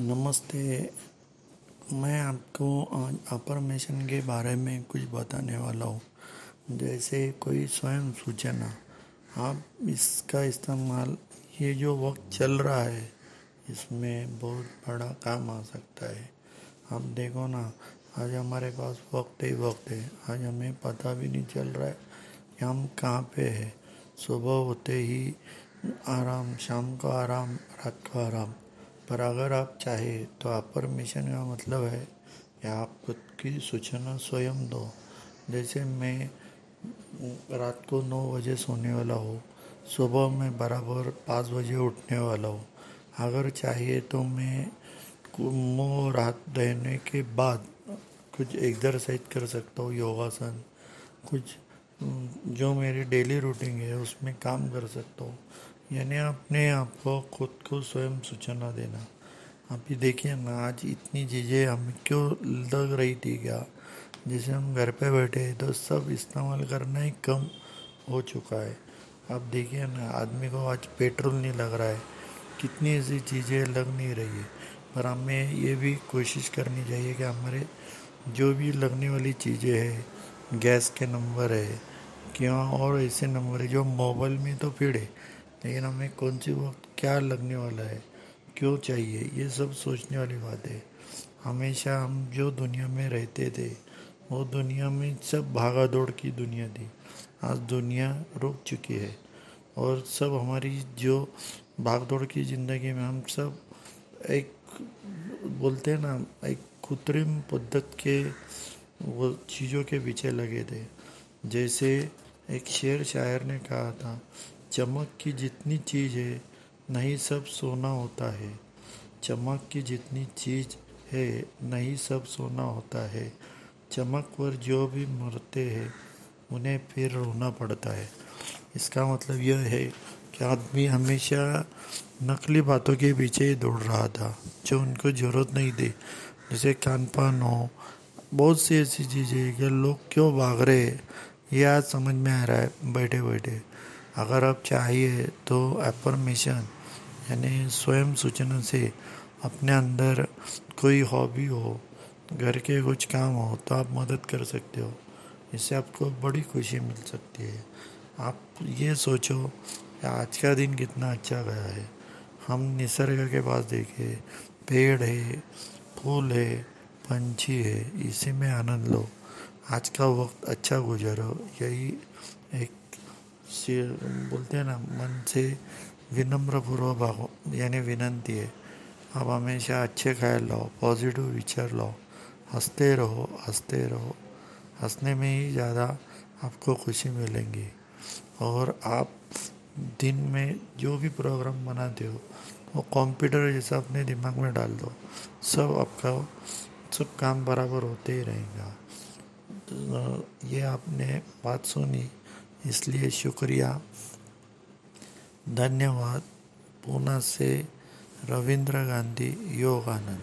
नमस्ते। मैं आपको आज अफर्मेशन के बारे में कुछ बताने वाला हूँ। जैसे कोई स्वयं सूचना, आप इसका इस्तेमाल, ये जो वक्त चल रहा है, इसमें बहुत बड़ा काम आ सकता है। आप देखो ना, आज हमारे पास वक्त ही वक्त है। आज हमें पता भी नहीं चल रहा है कि हम कहाँ पे है। सुबह होते ही आराम, शाम को आराम, रात को आराम। पर अगर आप चाहे तो आप परमिशन का मतलब है कि आप खुद की सूचना स्वयं दो। जैसे मैं रात को नौ बजे सोने वाला हूँ, सुबह में बराबर पाँच बजे उठने वाला हूँ। अगर चाहिए तो मैं मुँह रात रहने के बाद कुछ एक्सरसाइज कर सकता हूँ, योगासन, कुछ, जो मेरी डेली रूटीन है, उसमें काम कर सकता हूँ। यानी अपने आप को खुद को स्वयं सूचना देना। आप अभी देखिए ना, आज इतनी चीज़ें हमें क्यों लग रही थी क्या? जैसे हम घर पे बैठे तो सब इस्तेमाल करना ही कम हो चुका है। आप देखिए ना, आदमी को आज पेट्रोल नहीं लग रहा है। कितनी ऐसी चीज़ें लग नहीं रही है। पर हमें ये भी कोशिश करनी चाहिए कि हमारे जो भी लगने वाली चीज़ें हैं, गैस के नंबर है, क्या और ऐसे नंबर है जो मोबाइल में तो फिर है। लेकिन हमें कौन सी वक्त क्या लगने वाला है, क्यों चाहिए, ये सब सोचने वाली बात है। हमेशा हम जो दुनिया में रहते थे, वो दुनिया में सब भागा दौड़ की दुनिया थी। आज दुनिया रुक चुकी है और सब हमारी जो भाग दौड़ की ज़िंदगी में हम सब एक बोलते हैं ना, एक कृत्रिम पद्धत के वो चीज़ों के पीछे लगे थे। जैसे एक शेर शायर ने कहा था चमक की जितनी चीज़ है नहीं सब सोना होता है। चमक की जितनी चीज़ है नहीं सब सोना होता है। चमक पर जो भी मरते हैं, उन्हें फिर रोना पड़ता है। इसका मतलब यह है कि आदमी हमेशा नकली बातों के पीछे दौड़ रहा था, जो उनको ज़रूरत नहीं थी। जैसे खान पान हो, बहुत सी ऐसी चीज़ें कि लोग क्यों भाग रहे हैं, ये आज समझ में आ रहा है बैठे बैठे अगर आप चाहिए तो एफर्मेशन यानी स्वयं सूचना से अपने अंदर कोई हॉबी हो, घर के कुछ काम हो तो आप मदद कर सकते हो। इससे आपको बड़ी खुशी मिल सकती है। आप ये सोचो कि आज का दिन कितना अच्छा गया है। हम निसर्ग के पास देखे, पेड़ है, फूल है, पंछी है, इसी में आनंद लो। आज का वक्त अच्छा गुजरो, यही एक से बोलते हैं ना, मन से विनम्र पूर्वक यानी विनंती है। आप हमेशा अच्छे ख्याल लाओ पॉजिटिव विचार लाओ, हँसते रहो हँसते रहो। हंसने में ही ज़्यादा आपको खुशी मिलेंगी। और आप दिन में जो भी प्रोग्राम बनाते हो, वो कंप्यूटर जैसा अपने दिमाग में डाल दो। सब आपका, सब काम बराबर होते ही रहेगा। ये आपने बात सुनी इसलिए शुक्रिया। धन्यवाद। पूना से रविंद्र गांधी योगानंद।